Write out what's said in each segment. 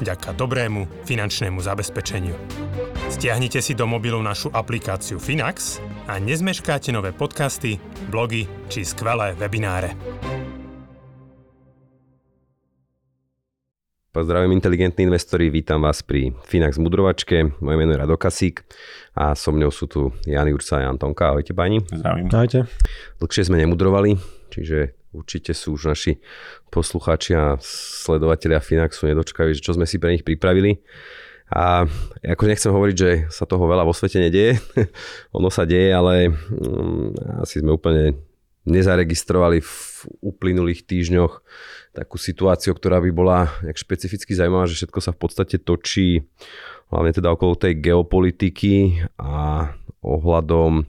vďaka dobrému finančnému zabezpečeniu. Stiahnite si do mobilu našu aplikáciu Finax a nezmeškáte nové podcasty, blogy či skvelé webináre. Pozdravím inteligentní investori, vítam vás pri Finax Mudrovačke. Moje meno je Rado Kasík a so mnou sú tu Jan Jurca a Antonka. Ahojte páni. Zdravím. Ahojte. Dlhšie sme nemudrovali, čiže určite sú už naši poslucháči a sledovateľia Finaxu nedočkajú, že čo sme si pre nich pripravili. A ako nechcem hovoriť, že sa toho veľa vo svete nedieje, ono sa deje, ale mm, asi sme úplne nezaregistrovali v uplynulých týždňoch takú situáciu, ktorá by bola nejak špecificky zaujímavá, že všetko sa v podstate točí hlavne teda okolo tej geopolitiky a ohľadom,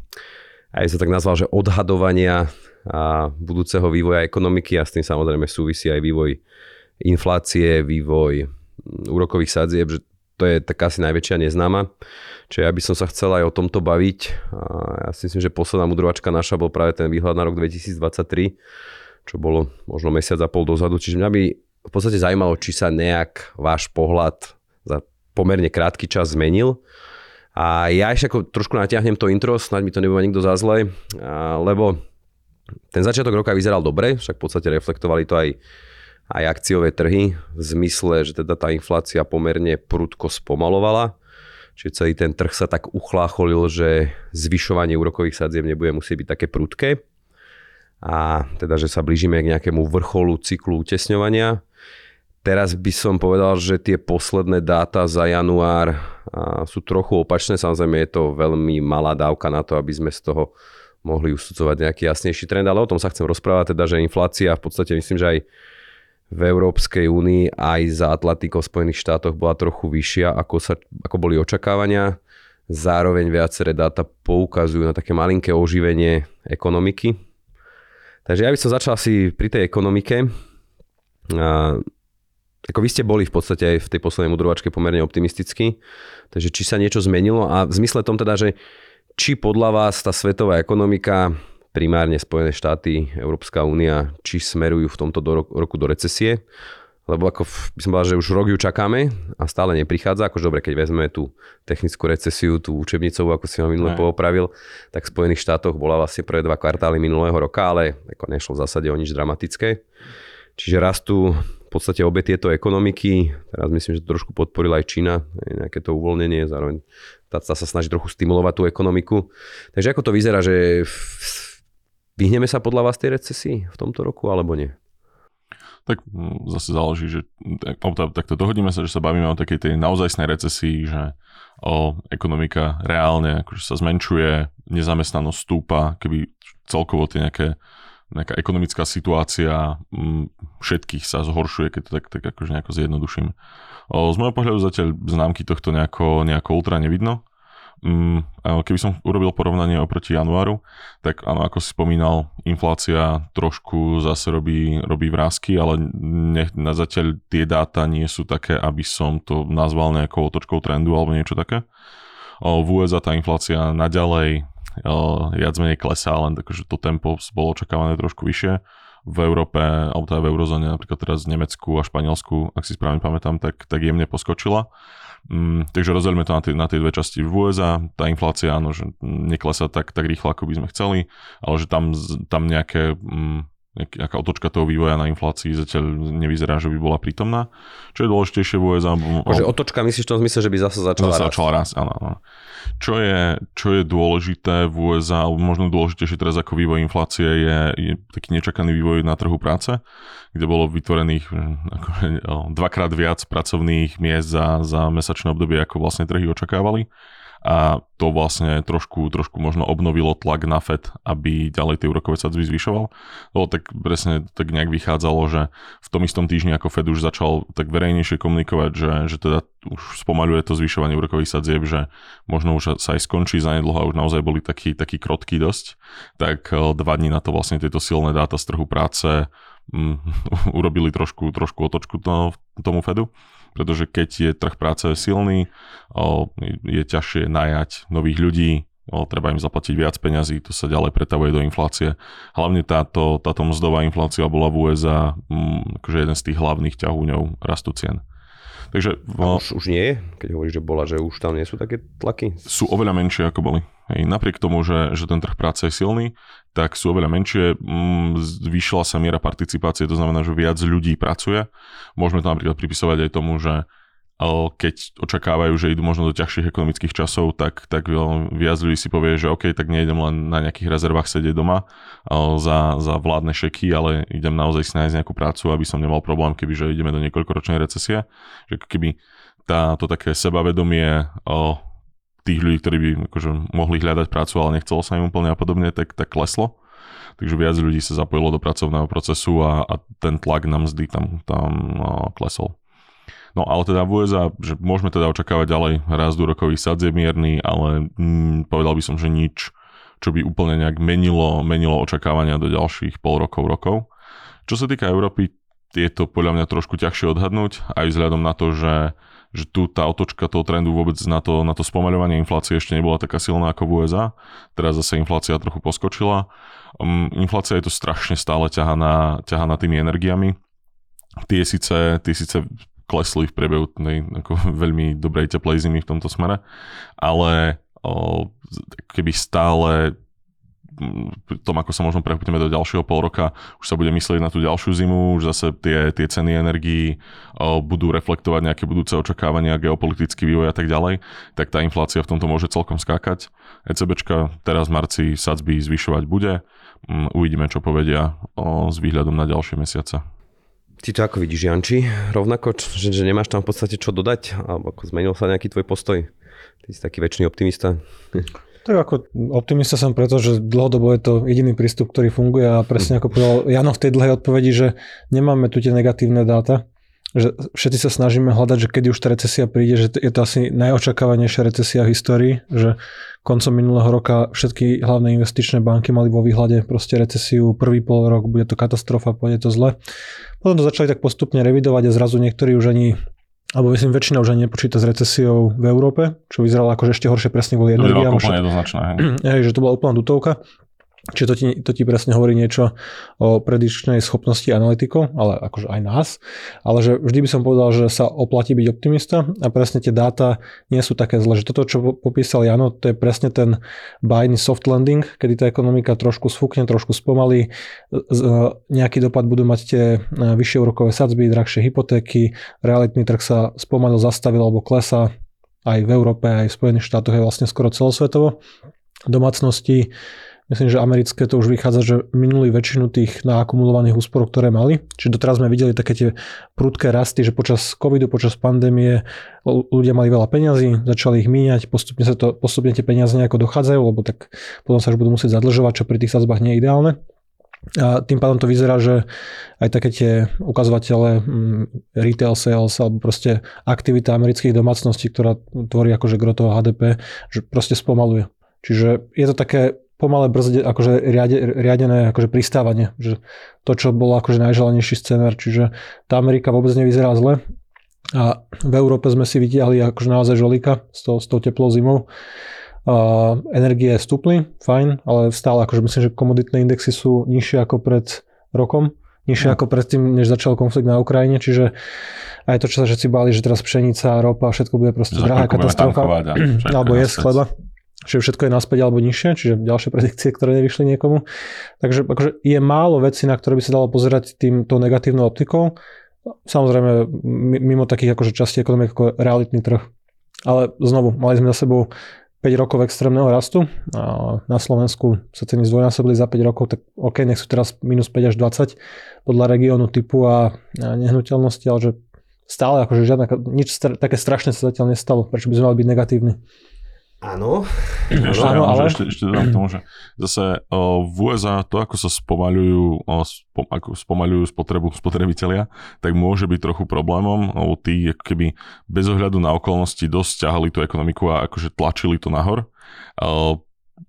aj sa tak nazval, že odhadovania a budúceho vývoja ekonomiky a s tým samozrejme súvisí aj vývoj inflácie, vývoj úrokových sadzieb, že to je taká asi najväčšia neznáma. Čiže ja by som sa chcel aj o tomto baviť. A ja si myslím, že posledná mudrovačka naša bol práve ten výhľad na rok 2023 čo bolo možno mesiac a pol dozadu. Čiže mňa by v podstate zaujímalo, či sa nejak váš pohľad za pomerne krátky čas zmenil. A ja ešte ako trošku natiahnem to intro, snáď mi to nebude nikto za zle, lebo ten začiatok roka vyzeral dobre, však v podstate reflektovali to aj, aj akciové trhy v zmysle, že teda tá inflácia pomerne prudko spomalovala. Čiže celý ten trh sa tak uchlácholil, že zvyšovanie úrokových sadzieb nebude musieť byť také prudké a teda, že sa blížime k nejakému vrcholu cyklu utesňovania. Teraz by som povedal, že tie posledné dáta za január sú trochu opačné. Samozrejme je to veľmi malá dávka na to, aby sme z toho mohli usudzovať nejaký jasnejší trend, ale o tom sa chcem rozprávať, teda, že inflácia v podstate myslím, že aj v Európskej únii aj za Atlantikou v Spojených štátoch bola trochu vyššia, ako, sa, ako boli očakávania. Zároveň viaceré dáta poukazujú na také malinké oživenie ekonomiky, Takže ja by som začal si pri tej ekonomike. A, ako vy ste boli v podstate aj v tej poslednej mudrovačke pomerne optimistickí, takže či sa niečo zmenilo a v zmysle tom teda, že či podľa vás tá svetová ekonomika, primárne Spojené štáty, Európska únia, či smerujú v tomto do roku do recesie, lebo ako by som povedal, že už rok ju čakáme a stále neprichádza. Akože dobre, keď vezmeme tú technickú recesiu, tú učebnicovú, ako si ho minule poopravil, tak v Spojených štátoch bola vlastne prvé dva kvartály minulého roka, ale ako nešlo v zásade o nič dramatické. Čiže rastú podstate obe tieto ekonomiky. Teraz myslím, že to trošku podporila aj Čína, nejaké to uvoľnenie, zároveň tá, tá sa snaží trochu stimulovať tú ekonomiku. Takže ako to vyzerá, že vyhneme sa podľa vás tej recesii v tomto roku alebo nie? Tak mm, zase záleží, že takto dohodíme sa, že sa bavíme o takej tej naozajstnej recesii, že o ekonomika reálne akože sa zmenšuje, nezamestnanosť stúpa, keby celkovo tie nejaké nejaká ekonomická situácia m, mm, všetkých sa zhoršuje, keď to tak, tak akože nejako zjednoduším. O, z môjho pohľadu zatiaľ známky tohto nejako, nejako ultra nevidno. Mm, keby som urobil porovnanie oproti januáru, tak áno, ako si spomínal, inflácia trošku zase robí, robí vrázky, ale ne, na zatiaľ tie dáta nie sú také, aby som to nazval nejakou otočkou trendu alebo niečo také. V USA tá inflácia naďalej viac menej klesá, len takže to tempo bolo očakávané trošku vyššie. V Európe, alebo teda v eurozóne, napríklad teraz v Nemecku a Španielsku, ak si správne pamätám, tak, tak jemne poskočila. Mm, takže rozdielme to na tie, na tie dve časti. V USA tá inflácia, áno, že neklesá tak, tak rýchlo, ako by sme chceli, ale že tam, tam nejaké, mm, nejaká otočka toho vývoja na inflácii zatiaľ nevyzerá, že by bola prítomná. Čo je dôležitejšie v USA... Že otočka myslíš v tom zmysle, že by zase začala zase začala rast, áno, áno. Čo je, čo je dôležité v USA, alebo možno dôležitejšie teraz ako vývoj inflácie, je, je taký nečakaný vývoj na trhu práce, kde bolo vytvorených ako, dvakrát viac pracovných miest za, za mesačné obdobie, ako vlastne trhy očakávali. A to vlastne trošku, trošku možno obnovilo tlak na FED, aby ďalej tie úrokové sadzby zvyšoval. Lebo tak presne tak nejak vychádzalo, že v tom istom týždni ako FED už začal tak verejnejšie komunikovať, že, že teda už spomaľuje to zvyšovanie úrokových sadzieb, že možno už sa aj skončí zanedlho a už naozaj boli takí, takí krotky dosť, tak eh, dva dní na to vlastne tieto silné dáta z trhu práce um, urobili trošku, trošku otočku to, tomu Fedu pretože keď je trh práce silný, je ťažšie najať nových ľudí, treba im zaplatiť viac peňazí, to sa ďalej pretavuje do inflácie. Hlavne táto, táto mzdová inflácia bola v USA mm, akože jeden z tých hlavných ťahúňov rastu cien. Takže, A už, už nie je? Keď hovoríš, že bola, že už tam nie sú také tlaky? Sú oveľa menšie, ako boli. Hej, napriek tomu, že, že ten trh práce je silný, tak sú oveľa menšie. Mm, zvýšila sa miera participácie, to znamená, že viac ľudí pracuje. Môžeme to napríklad pripisovať aj tomu, že keď očakávajú, že idú možno do ťažších ekonomických časov, tak, tak viac ľudí si povie, že OK, tak nejdem len na nejakých rezervách sedieť doma za, za vládne šeky, ale idem naozaj si nájsť nejakú prácu, aby som nemal problém, keby že ideme do niekoľkoročnej recesie. Že keby tá, to také sebavedomie tých ľudí, ktorí by akože, mohli hľadať prácu, ale nechcelo sa im úplne a podobne, tak, tak kleslo. Takže viac ľudí sa zapojilo do pracovného procesu a, a ten tlak na mzdy tam, tam o, klesol. No ale teda v USA, že môžeme teda očakávať ďalej rast úrokových sadzieb mierny, ale mm, povedal by som, že nič, čo by úplne nejak menilo, menilo očakávania do ďalších pol rokov, rokov. Čo sa týka Európy, je to podľa mňa trošku ťažšie odhadnúť, aj vzhľadom na to, že, že tu tá otočka toho trendu vôbec na to, na to spomaľovanie inflácie ešte nebola taká silná ako v USA. Teraz zase inflácia trochu poskočila. Um, inflácia je to strašne stále ťahaná, ťahaná tými energiami. Tie síce, tie síce klesli v priebehu tej ako veľmi dobrej teplej zimy v tomto smere, ale o, keby stále tom, ako sa možno prepneme do ďalšieho pol roka, už sa bude myslieť na tú ďalšiu zimu, už zase tie, tie ceny energií o, budú reflektovať nejaké budúce očakávania, geopolitický vývoj a tak ďalej, tak tá inflácia v tomto môže celkom skákať. ECBčka teraz v marci sadzby zvyšovať bude, uvidíme, čo povedia o, s výhľadom na ďalšie mesiace. Ty to ako vidíš, Janči? Rovnako, že, že nemáš tam v podstate čo dodať? Alebo ako zmenil sa nejaký tvoj postoj? Ty si taký väčší optimista. Tak ako optimista som preto, že dlhodobo je to jediný prístup, ktorý funguje a presne ako povedal Jano v tej dlhej odpovedi, že nemáme tu tie negatívne dáta, že všetci sa snažíme hľadať, že kedy už tá recesia príde, že je to asi najočakávanejšia recesia v histórii, že koncom minulého roka všetky hlavné investičné banky mali vo výhľade proste recesiu, prvý pol rok, bude to katastrofa, pôjde to zle. Potom to začali tak postupne revidovať a zrazu niektorí už ani alebo myslím, väčšina už ani nepočíta s recesiou v Európe, čo vyzeralo ako ešte horšie presne kvôli energiám. To je že to bola úplná dutovka. Čiže to ti, to ti presne hovorí niečo o predičnej schopnosti analytikov, ale akože aj nás. Ale že vždy by som povedal, že sa oplatí byť optimista a presne tie dáta nie sú také zle. Že toto, čo popísal Jano, to je presne ten bajný soft landing, kedy tá ekonomika trošku sfúkne, trošku spomalí. Nejaký dopad budú mať tie e, vyššie úrokové sadzby, drahšie hypotéky, realitný trh sa spomalil, zastavil alebo klesa aj v Európe, aj v Spojených štátoch je vlastne skoro celosvetovo. Domácnosti Myslím, že americké to už vychádza, že minuli väčšinu tých naakumulovaných úsporov, ktoré mali. Čiže doteraz sme videli také tie prudké rasty, že počas covidu, počas pandémie ľudia mali veľa peňazí, začali ich míňať, postupne, sa to, postupne tie peniaze nejako dochádzajú, lebo tak potom sa už budú musieť zadlžovať, čo pri tých sadzbách nie je ideálne. A tým pádom to vyzerá, že aj také tie ukazovatele mm, retail sales alebo proste aktivita amerických domácností, ktorá tvorí akože gro toho HDP, že proste spomaluje. Čiže je to také pomalé brzde, akože riade, riadené akože pristávanie, že to, čo bolo akože najželanejší scenár, čiže tá Amerika vôbec nevyzerá zle a v Európe sme si vytiahli akože naozaj žolika s tou, s tou teplou zimou. A energie stúpli, fajn, ale stále akože myslím, že komoditné indexy sú nižšie ako pred rokom, nižšie no. ako predtým, než začal konflikt na Ukrajine, čiže aj to, čo sa všetci báli, že teraz pšenica, ropa, všetko bude proste drahá katastrofa, alebo je chleba že všetko je naspäť alebo nižšie, čiže ďalšie predikcie, ktoré nevyšli niekomu. Takže akože je málo vecí, na ktoré by sa dalo pozerať týmto negatívnou optikou. Samozrejme, mimo takých akože častí ekonomik ako realitný trh. Ale znovu, mali sme za sebou 5 rokov extrémneho rastu. Na Slovensku sa ceny zdvojnásobili za 5 rokov, tak OK, nech sú teraz minus 5 až 20 podľa regiónu typu a, nehnuteľnosti, ale že stále akože žiadne, nič také strašné sa zatiaľ nestalo, prečo by sme mali byť negatívni. Áno. Ešte, Áno, ale- ešte, ešte dodám k tomu, že zase o, v USA to, ako sa spomaľujú, o, spo, ako spomaľujú spotrebu spotrebitelia, tak môže byť trochu problémom, lebo tí ako keby bez ohľadu na okolnosti dosť ťahali tú ekonomiku a akože tlačili to nahor. O,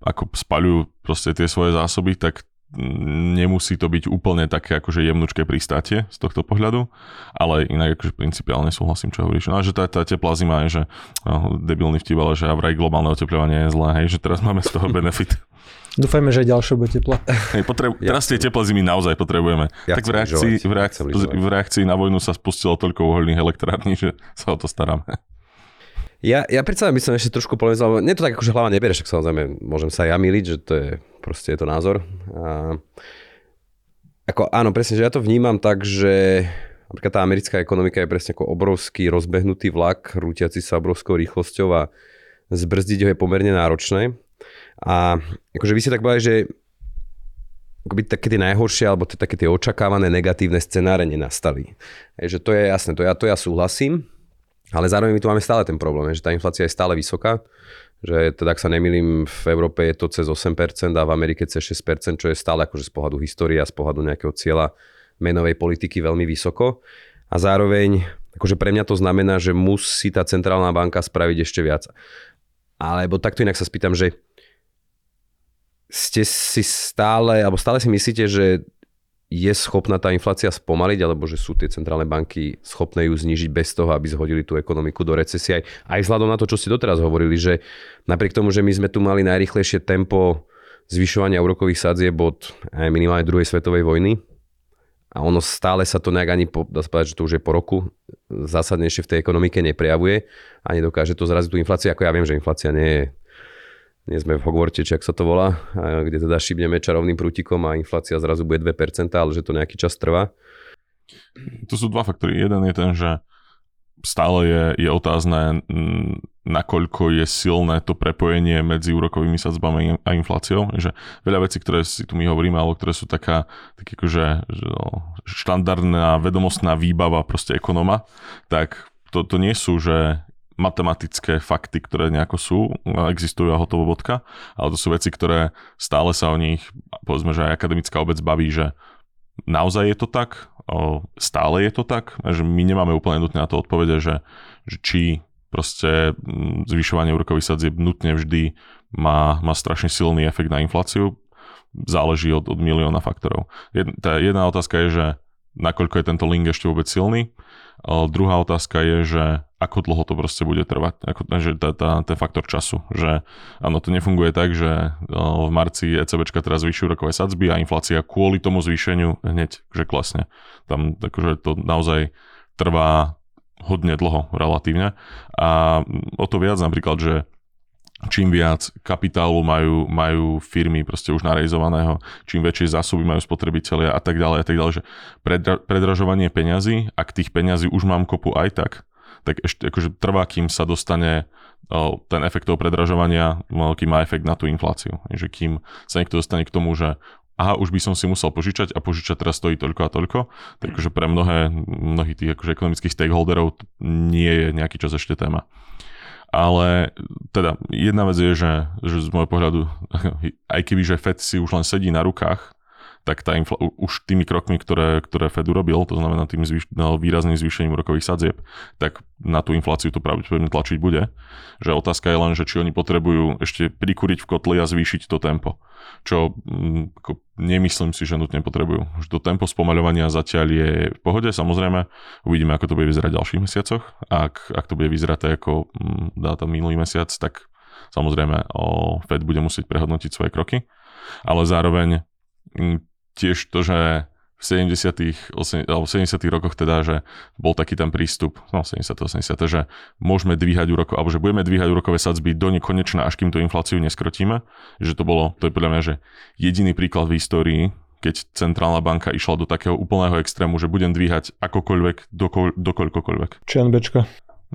ako spaľujú proste tie svoje zásoby, tak nemusí to byť úplne také akože jemnučké pristátie z tohto pohľadu, ale inak akože principiálne súhlasím, čo hovoríš. No a že tá, tá teplá zima je, že oh, debilný vtip, ale že a vraj globálne oteplovanie je zlé, hej, že teraz máme z toho benefit. Dúfajme, že aj ďalšie bude teplo. Hej, potrebu- Ja teraz tie teplé zimy naozaj potrebujeme. Ja tak v reakcii, v, reakcii, v reakcii na vojnu sa spustilo toľko uholných elektrární, že sa o to staráme. Ja, ja predsa by som ešte trošku polemizoval, nie to tak akože hlava nebere, však samozrejme môžem sa ja miliť, že to je proste je to názor. A, ako áno, presne, že ja to vnímam tak, že napríklad tá americká ekonomika je presne ako obrovský rozbehnutý vlak, rútiaci sa obrovskou rýchlosťou a zbrzdiť ho je pomerne náročné. A akože vy ste tak povedali, že akoby také tie najhoršie alebo tie, také tie očakávané negatívne scenáre nenastali. Hej, že to je jasné, to ja, to ja súhlasím, ale zároveň my tu máme stále ten problém, že tá inflácia je stále vysoká, že teda ak sa nemýlim, v Európe je to cez 8% a v Amerike cez 6%, čo je stále akože z pohľadu histórie a z pohľadu nejakého cieľa menovej politiky veľmi vysoko. A zároveň, akože pre mňa to znamená, že musí tá centrálna banka spraviť ešte viac. Alebo takto inak sa spýtam, že ste si stále, alebo stále si myslíte, že je schopná tá inflácia spomaliť, alebo že sú tie centrálne banky schopné ju znižiť bez toho, aby zhodili tú ekonomiku do recesie. Aj, aj vzhľadom na to, čo ste doteraz hovorili, že napriek tomu, že my sme tu mali najrychlejšie tempo zvyšovania úrokových sadzieb od aj minimálne druhej svetovej vojny, a ono stále sa to nejak ani, po, dá sa povedať, že to už je po roku, zásadnejšie v tej ekonomike neprejavuje a nedokáže to zraziť tú infláciu, ako ja viem, že inflácia nie je nie sme v Hogwarte, či ak sa to volá, kde teda šibneme čarovným prútikom a inflácia zrazu bude 2%, ale že to nejaký čas trvá. Tu sú dva faktory. Jeden je ten, že stále je, je otázne, nakoľko je silné to prepojenie medzi úrokovými sadzbami a infláciou. Že veľa vecí, ktoré si tu my hovoríme, alebo ktoré sú taká, tak akože, že no, štandardná vedomostná výbava proste ekonoma, tak to, to nie sú, že matematické fakty, ktoré nejako sú, existujú a hotovo bodka, ale to sú veci, ktoré stále sa o nich, povedzme, že aj akademická obec baví, že naozaj je to tak, stále je to tak, že my nemáme úplne nutne na to odpovede, že, že či proste zvyšovanie úrokových sadzieb nutne vždy má, má strašne silný efekt na infláciu, záleží od, od milióna faktorov. Jed, tá jedna otázka je, že nakoľko je tento link ešte vôbec silný, druhá otázka je, že ako dlho to proste bude trvať, ako, že tá, tá, ten faktor času, že áno, to nefunguje tak, že v marci ECBčka teraz zvýši úrokové sadzby a inflácia kvôli tomu zvýšeniu hneď, že klesne. Tam akože to naozaj trvá hodne dlho relatívne a o to viac napríklad, že čím viac kapitálu majú, majú firmy proste už narejzovaného, čím väčšie zásoby majú spotrebitelia a tak ďalej a tak ďalej, že predra, predražovanie peňazí, ak tých peňazí už mám kopu aj tak, tak ešte akože trvá, kým sa dostane ten efekt toho predražovania, kým má efekt na tú infláciu. Že kým sa niekto dostane k tomu, že aha, už by som si musel požičať a požičať teraz stojí toľko a toľko, takže pre mnohé, mnohých tých akože ekonomických stakeholderov nie je nejaký čas ešte téma. Ale teda jedna vec je, že, že z môjho pohľadu, aj keby že Fed si už len sedí na rukách, tak tá infla- už tými krokmi, ktoré, ktoré Fed urobil, to znamená tým zvýš- no, výrazným zvýšením úrokových sadzieb, tak na tú infláciu to pravdepodobne tlačiť bude. Že otázka je len, že či oni potrebujú ešte prikúriť v kotli a zvýšiť to tempo. Čo mm, ako, nemyslím si, že nutne potrebujú. Že to tempo spomaľovania zatiaľ je v pohode, samozrejme. Uvidíme, ako to bude vyzerať v ďalších mesiacoch. Ak, ak to bude vyzerať tak, ako mm, dáta minulý mesiac, tak samozrejme o, Fed bude musieť prehodnotiť svoje kroky. Ale zároveň mm, tiež to, že v 70. 80, alebo 70. rokoch teda, že bol taký ten prístup, no 70. 80. že môžeme dvíhať úrokov, alebo že budeme dvíhať úrokové sadzby do nekonečna, až kým tú infláciu neskrotíme. Že to bolo, to je podľa mňa, že jediný príklad v histórii, keď centrálna banka išla do takého úplného extrému, že budem dvíhať akokoľvek, dokol, dokoľkokoľvek. ČNBčka.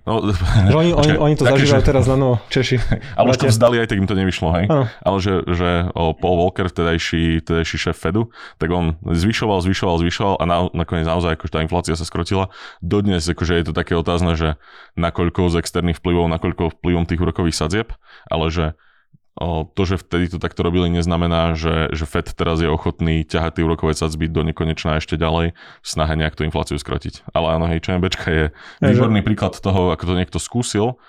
No, že oni, počkaj, oni, oni to zažívajú že... teraz na no, Češi. Ale už to vzdali aj, tak im to nevyšlo, hej? Ano. Ale že, že o, Paul Walker, vtedajší, vtedajší šéf Fedu, tak on zvyšoval, zvyšoval, zvyšoval a na, nakoniec naozaj akože tá inflácia sa skrotila. Dodnes akože je to také otázne, že nakoľko z externých vplyvov, nakoľko vplyvom tých úrokových sadzieb, ale že to, že vtedy to takto robili, neznamená, že, že Fed teraz je ochotný ťahať tie úrokové sadzby do nekonečna ešte ďalej v snahe nejak tú infláciu skrotiť. Ale áno, hej, ČMBčka je výborný príklad toho, ako to niekto skúsil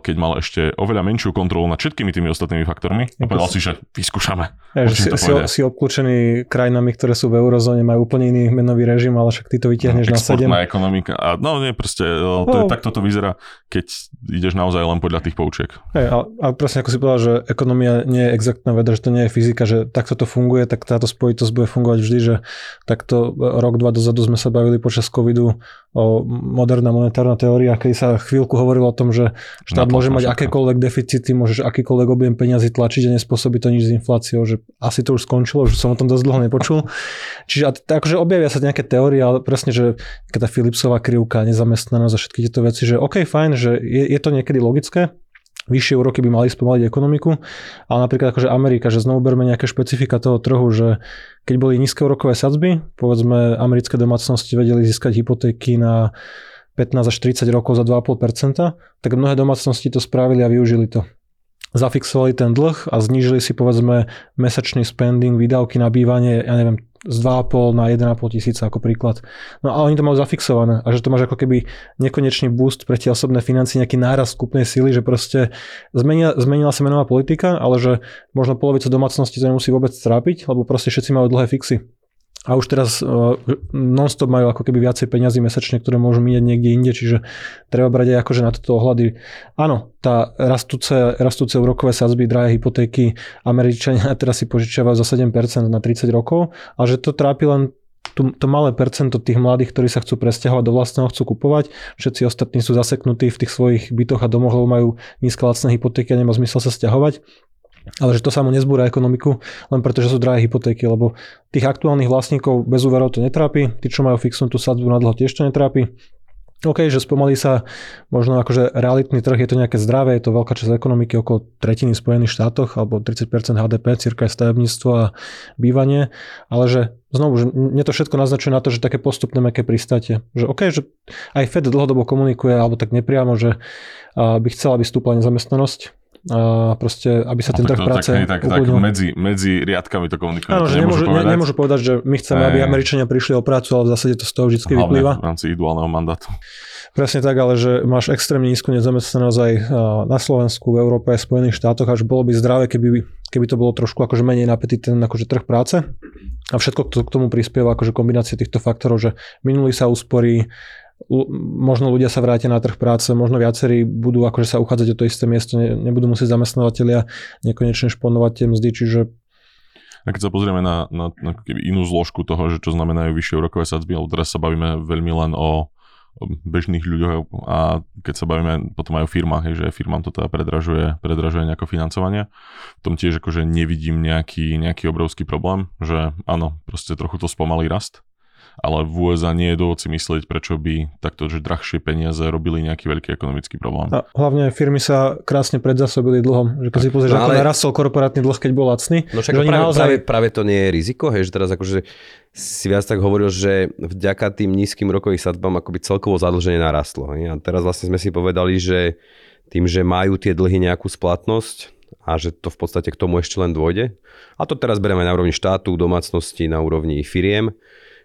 keď mal ešte oveľa menšiu kontrolu nad všetkými tými ostatnými faktormi a povedal si, že vyskúšame. Ja, že si, si, si obklúčený krajinami, ktoré sú v eurozóne, majú úplne iný menový režim, ale však ty to vytiahneš no, na 7. ekonomika. A no nie, proste, to no. je, takto to vyzerá, keď ideš naozaj len podľa tých poučiek. Hey, a, a presne ako si povedal, že ekonomia nie je exaktná veda, že to nie je fyzika, že takto to funguje, tak táto spojitosť bude fungovať vždy, že takto rok, dva dozadu sme sa bavili počas covidu o moderná monetárna teória, keď sa chvíľku hovorilo o tom, že štát môže mať akékoľvek deficity, môžeš akýkoľvek objem peniazy tlačiť a nespôsobí to nič s infláciou, že asi to už skončilo, že som o tom dosť dlho nepočul. Čiže akože objavia sa nejaké teórie, ale presne, že tá Philipsová krivka, nezamestnanosť a všetky tieto veci, že OK, fajn, že je, je to niekedy logické, vyššie úroky by mali spomaliť ekonomiku, ale napríklad akože Amerika, že znovu berme nejaké špecifika toho trhu, že keď boli nízke úrokové sadzby, povedzme americké domácnosti vedeli získať hypotéky na 15 až 30 rokov za 2,5%, tak mnohé domácnosti to spravili a využili to zafixovali ten dlh a znížili si povedzme mesačný spending, výdavky na bývanie, ja neviem, z 2,5 na 1,5 tisíca ako príklad. No a oni to majú zafixované a že to máš ako keby nekonečný boost pre tie osobné financie, nejaký náraz kúpnej sily, že proste zmenila, zmenila sa menová politika, ale že možno polovica domácnosti to nemusí vôbec trápiť, lebo proste všetci majú dlhé fixy a už teraz uh, non-stop majú ako keby viacej peňazí mesačne, ktoré môžu míňať niekde inde, čiže treba brať aj akože na toto ohľady. Áno, tá rastúce, rastúce úrokové sadzby, drahé hypotéky, Američania teraz si požičiavajú za 7% na 30 rokov, ale že to trápi len to, to malé percento tých mladých, ktorí sa chcú presťahovať do vlastného, chcú kupovať. Všetci ostatní sú zaseknutí v tých svojich bytoch a domoch, lebo majú nízke lacné hypotéky a nemá zmysel sa stiahovať ale že to samo nezbúra ekonomiku, len preto, že sú drahé hypotéky, lebo tých aktuálnych vlastníkov bez úverov to netrápi, tí, čo majú fixnú tú sadzbu na dlho, tiež to netrápi. OK, že spomalí sa možno akože realitný trh, je to nejaké zdravé, je to veľká časť ekonomiky, okolo tretiny v Spojených štátoch, alebo 30% HDP, cirka aj stavebníctvo a bývanie, ale že znovu, že mne to všetko naznačuje na to, že také postupné meké pristátie. Že OK, že aj Fed dlhodobo komunikuje, alebo tak nepriamo, že by chcela, aby stúpla nezamestnanosť, a proste, aby sa ten trh práce tak, tak, tak medzi, medzi riadkami to komunikuje. Áno, že nemôžu, povedať. nemôžu povedať, že my chceme, aby Američania prišli o prácu, ale v zásade to z toho vždy vyplýva. v rámci ich duálneho mandátu. Presne tak, ale že máš extrémne nízku nezamestnanosť aj na Slovensku, v Európe, v Spojených štátoch a že bolo by zdravé, keby, keby to bolo trošku akože menej napätý ten akože trh práce. A všetko to k tomu prispieva akože kombinácia týchto faktorov, že minulý sa usporí, možno ľudia sa vrátia na trh práce, možno viacerí budú akože sa uchádzať o to isté miesto, ne, nebudú musieť zamestnávateľia nekonečne šponovať tie mzdy, čiže a keď sa pozrieme na, na, na inú zložku toho, že čo znamenajú vyššie úrokové sadzby, alebo teraz sa bavíme veľmi len o bežných ľuďoch a keď sa bavíme potom aj o firmách, že firmám to teda predražuje, predražuje nejako financovanie. V tom tiež akože nevidím nejaký, nejaký obrovský problém, že áno, proste trochu to spomalí rast, ale v USA nie je dôvod si myslieť, prečo by takto, že drahšie peniaze robili nejaký veľký ekonomický problém. A hlavne firmy sa krásne predzasobili dlhom. Že keď si pozrieš, no, ako ale... narastol korporátny dlh, keď bol lacný. No však práve, naozaj... práve, práve, to nie je riziko, hej, že teraz akože si viac tak hovoril, že vďaka tým nízkym rokovým sadbám akoby celkovo zadlženie narastlo. Hej. A teraz vlastne sme si povedali, že tým, že majú tie dlhy nejakú splatnosť, a že to v podstate k tomu ešte len dôjde. A to teraz bereme na úrovni štátu, domácnosti, na úrovni firiem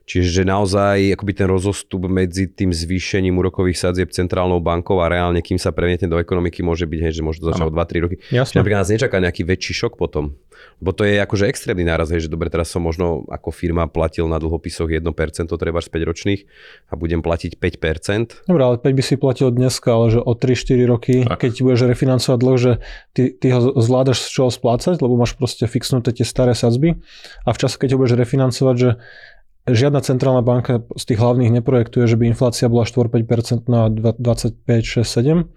Čiže naozaj akoby ten rozostup medzi tým zvýšením úrokových sadzieb centrálnou bankou a reálne, kým sa premietne do ekonomiky, môže byť, hej, že môže to začať o 2-3 roky. Jasne. Napríklad nás nečaká nejaký väčší šok potom. Lebo to je akože extrémny náraz, hej, že dobre, teraz som možno ako firma platil na dlhopisoch 1%, treba z 5 ročných a budem platiť 5%. Dobre, ale 5 by si platil dneska, ale že o 3-4 roky, tak. keď budeš refinancovať dlh, že ty, ty ho zvládaš z čoho splácať, lebo máš proste fixnuté tie staré sadzby a v čase, keď ho budeš refinancovať, že Žiadna centrálna banka z tých hlavných neprojektuje, že by inflácia bola 4-5% na 25, 6, 7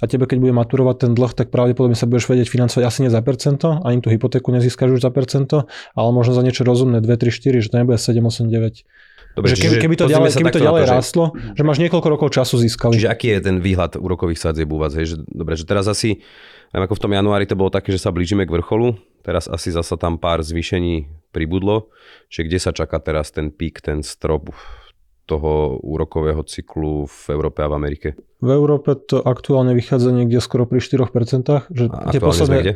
a tebe keď bude maturovať ten dlh, tak pravdepodobne sa budeš vedieť financovať asi nie za percento, ani tú hypotéku nezískaš už za percento, ale možno za niečo rozumné 2, 3, 4, že to nebude 7, 8, 9. Dobre, že keby, keby to ďalej, keby to ďalej že- rástlo, že máš niekoľko rokov času získali. Čiže aký je ten výhľad úrokových sadzieb u vás? Hej? Že, dobre, že teraz asi, neviem, ako v tom januári to bolo také, že sa blížime k vrcholu, teraz asi zasa tam pár zvýšení pribudlo, že kde sa čaká teraz ten pík, ten strop toho úrokového cyklu v Európe a v Amerike? V Európe to aktuálne vychádza niekde skoro pri 4%, že A aktuálne sme kde?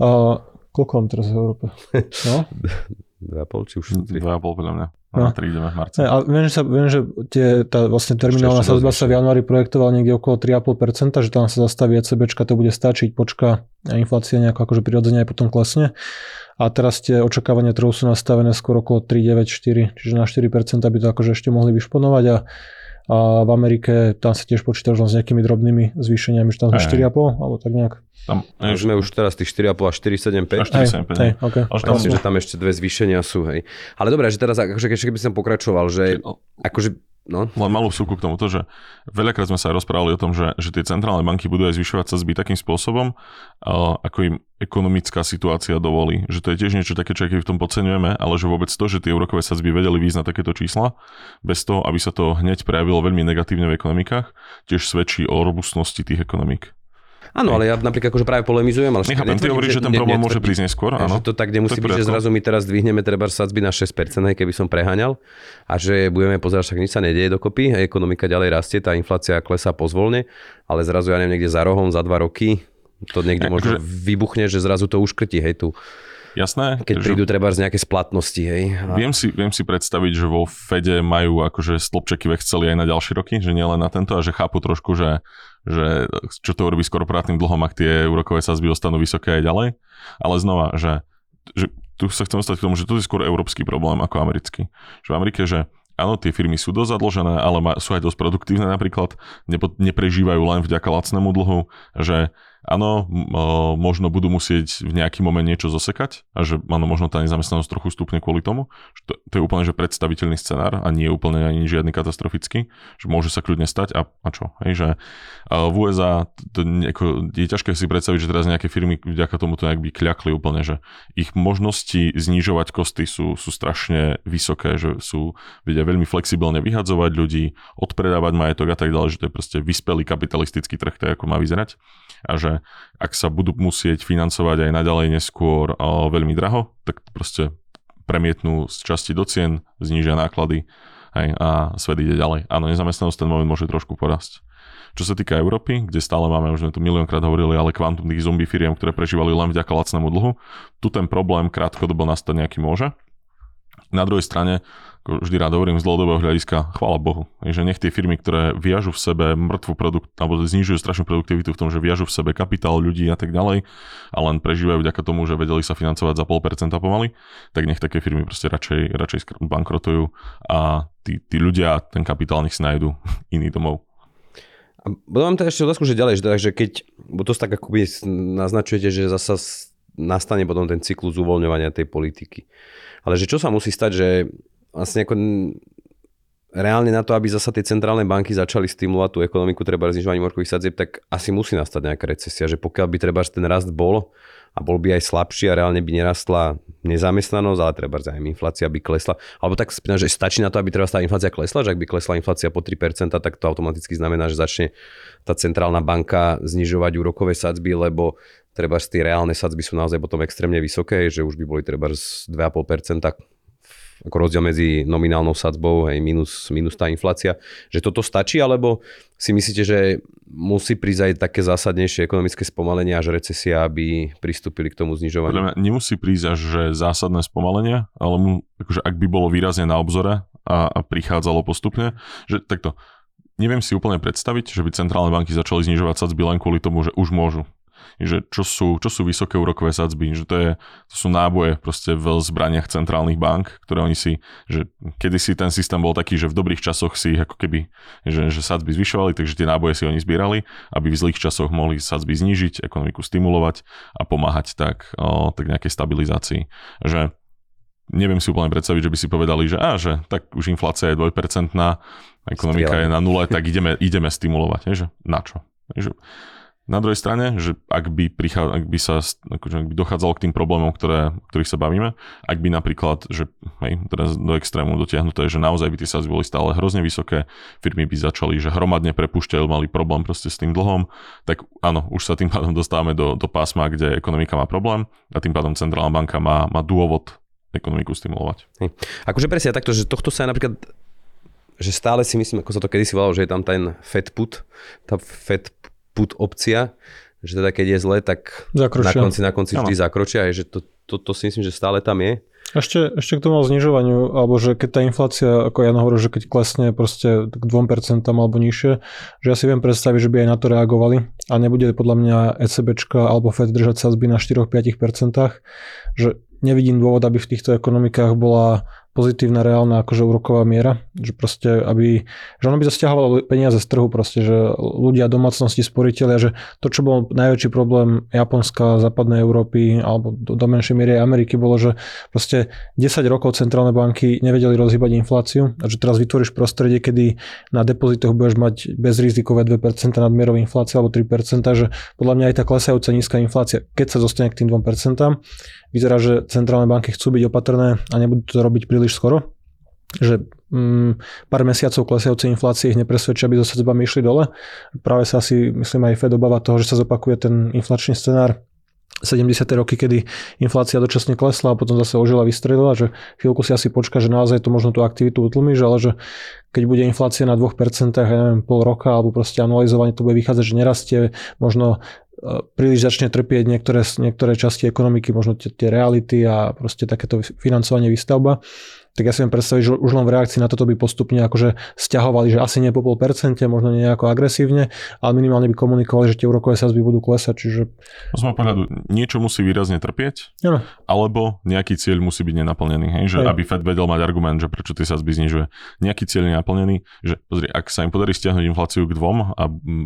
A, koľko mám teraz v Európe? No, 2,5 či už 3? 2,5 podľa mňa. No. Na 3 ideme v marci. Ne, a viem, že, sa, viem, že tie, tá vlastne terminálna sadzba sa v januári projektovala niekde okolo 3,5%, že tam sa zastaví ECBčka, to bude stačiť, počka a inflácia nejako akože prirodzene aj potom klesne. A teraz tie očakávania trhu sú nastavené skôr okolo 3,9-4, čiže na 4% by to akože ešte mohli vyšponovať a, a v Amerike tam sa tiež počíta už len s nejakými drobnými zvýšeniami, že tam sme Hej. 4,5 alebo tak nejak. Tam, Už sme už teraz tých 4,5 a 4,75. Až Hej, 4,75, hej, hej. okay. Až tam Myslím, že tam ešte dve zvýšenia sú, hej. Ale dobré, že teraz, akože keď by som pokračoval, že akože, no, Len malú vsúku k tomuto, že veľakrát sme sa aj rozprávali o tom, že, že tie centrálne banky budú aj zvyšovať sadzby takým spôsobom, ako im ekonomická situácia dovolí. Že to je tiež niečo také, čo aj v tom podceňujeme, ale že vôbec to, že tie úrokové sadzby vedeli výjsť na takéto čísla, bez toho, aby sa to hneď prejavilo veľmi negatívne v ekonomikách, tiež svedčí o robustnosti tých ekonomík. Áno, ale ja napríklad akože práve polemizujem, ale Nechápem, ty hovoríš, že ten problém môže prísť neskôr, Áno. to tak nemusí byť, že zrazu my teraz dvihneme treba sadzby na 6%, aj keby som preháňal a že budeme pozerať, však nič sa nedieje dokopy, ekonomika ďalej rastie, tá inflácia klesá pozvolne, ale zrazu ja neviem, niekde za rohom, za dva roky to niekde možno akože- vybuchne, že zrazu to uškrtí, hej, tu, Jasné, keď prídu treba z nejaké splatnosti, hej. A, Viem si, viem si predstaviť, že vo Fede majú akože stĺpčeky v Exceli aj na ďalšie roky, že nielen na tento a že chápu trošku, že, že čo to urobí s korporátnym dlhom, ak tie úrokové sazby ostanú vysoké aj ďalej. Ale znova, že, že tu sa chcem dostať k tomu, že to je skôr európsky problém ako americký. Že v Amerike, že áno, tie firmy sú dosť zadlžené, ale sú aj dosť produktívne napríklad, neprežívajú len vďaka lacnému dlhu, že áno, možno budú musieť v nejaký moment niečo zosekať a že áno, možno tá nezamestnanosť trochu stupne kvôli tomu. Že to, to je úplne že predstaviteľný scenár a nie je úplne ani žiadny katastrofický, že môže sa kľudne stať a, a čo. Hej, že v USA to nejako, je ťažké si predstaviť, že teraz nejaké firmy vďaka tomu to nejak by kľakli úplne, že ich možnosti znižovať kosty sú, sú strašne vysoké, že sú, vedia veľmi flexibilne vyhadzovať ľudí, odpredávať majetok a tak ďalej, že to je proste vyspelý kapitalistický trh, tak ako má vyzerať. A že ak sa budú musieť financovať aj naďalej neskôr veľmi draho, tak proste premietnú z časti do cien, znížia náklady hej, a svet ide ďalej. Áno, nezamestnanosť ten moment môže trošku porasť. Čo sa týka Európy, kde stále máme, už sme tu miliónkrát hovorili, ale kvantum tých zombie firiem, ktoré prežívali len vďaka lacnému dlhu, tu ten problém krátkodobo nastať nejaký môže. Na druhej strane, vždy rád hovorím z dlhodobého hľadiska, chvála Bohu, že nech tie firmy, ktoré viažu v sebe mŕtvu produkt, alebo znižujú strašnú produktivitu v tom, že viažu v sebe kapitál ľudí a tak ďalej a len prežívajú vďaka tomu, že vedeli sa financovať za 0,5% pomaly, tak nech také firmy proste radšej, radšej bankrotujú a tí, tí ľudia, ten kapitál nech si nájdu iný domov. A potom mám teda ešte otázku, že ďalej, že, teda, že keď, bo to tak akoby naznačujete, že zasa nastane potom ten cyklus uvoľňovania tej politiky. Ale že čo sa musí stať, že vlastne ako reálne na to, aby zasa tie centrálne banky začali stimulovať tú ekonomiku treba znižovaním morkových sadzieb, tak asi musí nastať nejaká recesia, že pokiaľ by treba ten rast bol a bol by aj slabší a reálne by nerastla nezamestnanosť, ale treba aj inflácia by klesla. Alebo tak že stačí na to, aby teraz tá inflácia klesla, že ak by klesla inflácia po 3%, tak to automaticky znamená, že začne tá centrálna banka znižovať úrokové sadzby, lebo treba tie reálne sadzby sú naozaj potom extrémne vysoké, že už by boli treba z 2,5% ako rozdiel medzi nominálnou sadzbou aj minus, minus tá inflácia, že toto stačí, alebo si myslíte, že musí prísť aj také zásadnejšie ekonomické spomalenie až recesia, aby pristúpili k tomu Podľa znižovaniu? mňa nemusí prísť až že zásadné spomalenie, ale mu, akože ak by bolo výrazne na obzore a, a prichádzalo postupne, že takto, neviem si úplne predstaviť, že by centrálne banky začali znižovať sadzby len kvôli tomu, že už môžu. Že čo sú, čo sú vysoké úrokové sadzby, že to, je, to sú náboje proste v zbraniach centrálnych bank, ktoré oni si, že kedysi ten systém bol taký, že v dobrých časoch si ako keby, že, že sadzby zvyšovali, takže tie náboje si oni zbierali, aby v zlých časoch mohli sadzby znížiť, ekonomiku stimulovať a pomáhať tak, o, tak nejakej stabilizácii. Že neviem si úplne predstaviť, že by si povedali, že, á, že tak už inflácia je 2%, ekonomika je na nule, tak ideme, ideme stimulovať. Je, že na čo? Je, že Na druhej strane, že ak by, prichá, ak by sa akože ak by dochádzalo k tým problémom, ktoré, ktorých sa bavíme, ak by napríklad, že hej, teraz do extrému dotiahnuté, že naozaj by tie sadzby boli stále hrozne vysoké, firmy by začali, že hromadne prepúšťajú, mali problém proste s tým dlhom, tak áno, už sa tým pádom dostávame do, do pásma, kde ekonomika má problém a tým pádom centrálna banka má, má dôvod ekonomiku stimulovať. Hej. Akože presne takto, že tohto sa napríklad že stále si myslím, ako sa to kedysi volalo, že je tam ten Fed put, tá Fed put opcia, že teda keď je zle, tak zakročia. na konci, na konci vždy zakročia, že to, to, to si myslím, že stále tam je. Ešte, ešte k tomu znižovaniu, alebo že keď tá inflácia, ako ja hovorím, že keď klesne proste k 2% alebo nižšie, že ja si viem predstaviť, že by aj na to reagovali a nebude podľa mňa ECBčka alebo Fed držať sazby na 4-5%, že nevidím dôvod, aby v týchto ekonomikách bola pozitívna reálna akože úroková miera, že proste, aby, že ono by zasťahovalo peniaze z trhu proste, že ľudia, domácnosti, sporiteľia, že to, čo bol najväčší problém Japonska, západnej Európy alebo do, do menšej miery Ameriky bolo, že proste 10 rokov centrálne banky nevedeli rozhýbať infláciu a že teraz vytvoríš prostredie, kedy na depozitoch budeš mať bezrizikové 2% nadmierovej inflácie alebo 3%, že podľa mňa aj tá klesajúca nízka inflácia, keď sa zostane k tým 2%, vyzerá, že centrálne banky chcú byť opatrné a nebudú to robiť príliš skoro že mm, pár mesiacov klesajúcej inflácie ich nepresvedčia, aby so sadzbami išli dole. Práve sa asi, myslím, aj Fed obáva toho, že sa zopakuje ten inflačný scenár 70. roky, kedy inflácia dočasne klesla a potom zase ožila, vystrelila, že chvíľku si asi počka, že naozaj to možno tú aktivitu utlmíš, ale že keď bude inflácia na 2%, ja neviem, pol roka alebo proste anualizovanie to bude vychádzať, že nerastie, možno príliš začne trpieť niektoré, niektoré časti ekonomiky, možno tie, tie reality a proste takéto financovanie výstavba, tak ja si viem predstaviť, že už len v reakcii na toto by postupne akože stiahovali, že asi nie po pol percente, možno nejako agresívne, ale minimálne by komunikovali, že tie úrokové sazby budú klesať. Čiže... Z môjho pohľadu, niečo musí výrazne trpieť, ano. alebo nejaký cieľ musí byť nenaplnený. Hej? Že hej. aby Fed vedel mať argument, že prečo tie sazby znižuje. Nejaký cieľ je nenaplnený, že pozri, ak sa im podarí stiahnuť infláciu k dvom a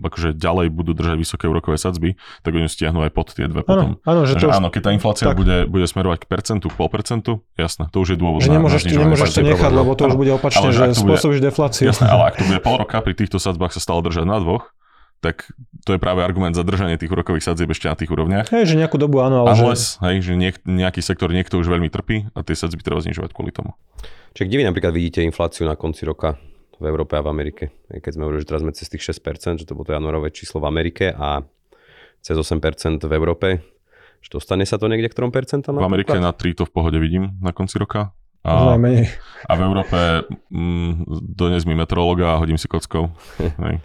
akože ďalej budú držať vysoké úrokové sadzby, tak oni stiahnu aj pod tie dve potom. Áno, že, že áno, keď tá inflácia bude, bude smerovať k percentu, k pol percentu, jasné, to už je dôvod. Že na, nemôžeš, na nemôžeš to nechať, lebo to už bude opačne, že spôsobíš defláciu. Jasné, ale ak to bude pol roka pri týchto sadzbách sa stále držať na dvoch, tak to je práve argument za držanie tých úrokových sadzieb ešte na tých úrovniach. Hej, že nejakú dobu áno, ale... Unless, že... hej, že niek- nejaký sektor niekto už veľmi trpí a tie sadzby treba znižovať kvôli tomu. Čiže kde vy napríklad vidíte infláciu na konci roka v Európe a v Amerike? Keď sme hovorili, že teraz sme cez tých 6%, že to bolo to januárové číslo v Amerike a cez 8% v Európe, že dostane sa to niekde k 3%? V Amerike na 3 to v pohode vidím na konci roka. A, a v Európe mm, dones mi meteorologa a hodím si kockou.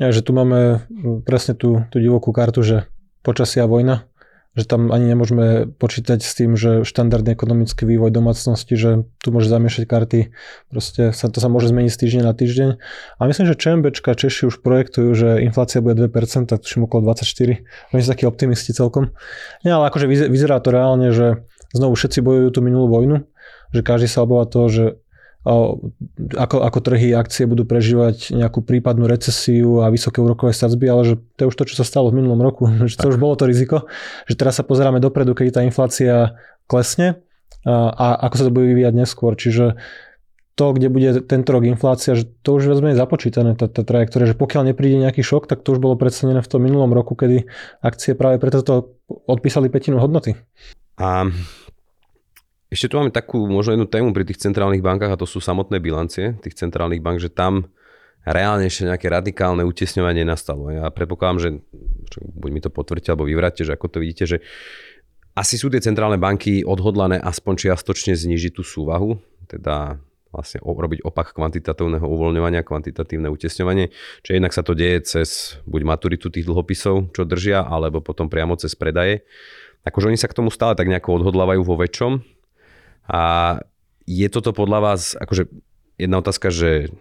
Ja, že tu máme presne tú, tú divokú kartu, že počasia vojna, že tam ani nemôžeme počítať s tým, že štandardný ekonomický vývoj domácnosti, že tu môže zamiešať karty, proste sa, to sa môže zmeniť z týždňa na týždeň. A myslím, že ČMBčka Češi už projektujú, že inflácia bude 2%, tak tuším okolo 24. Oni sú takí optimisti celkom. Nie, ale akože vyzerá to reálne, že znovu všetci bojujú tú minulú vojnu, že každý sa obáva toho, že ako, ako trhy akcie budú prežívať nejakú prípadnú recesiu a vysoké úrokové sadzby, ale že to je už to, čo sa stalo v minulom roku, že to už bolo to riziko, že teraz sa pozeráme dopredu, keď tá inflácia klesne a, a ako sa to bude vyvíjať neskôr. Čiže to, kde bude tento rok inflácia, že to už viac menej započítané, tá, tá trajektória, že pokiaľ nepríde nejaký šok, tak to už bolo predstavené v tom minulom roku, kedy akcie práve preto to odpísali petinu hodnoty. A ešte tu máme takú možno jednu tému pri tých centrálnych bankách a to sú samotné bilancie tých centrálnych bank, že tam reálne ešte nejaké radikálne utesňovanie nastalo. Ja predpokladám, že buď mi to potvrďte alebo vyvráte, že ako to vidíte, že asi sú tie centrálne banky odhodlané aspoň čiastočne znižiť tú súvahu, teda vlastne robiť opak kvantitatívneho uvoľňovania, kvantitatívne utesňovanie. Čiže jednak sa to deje cez buď maturitu tých dlhopisov, čo držia, alebo potom priamo cez predaje. Akože oni sa k tomu stále tak nejako odhodlávajú vo väčšom, a je toto podľa vás, akože jedna otázka, že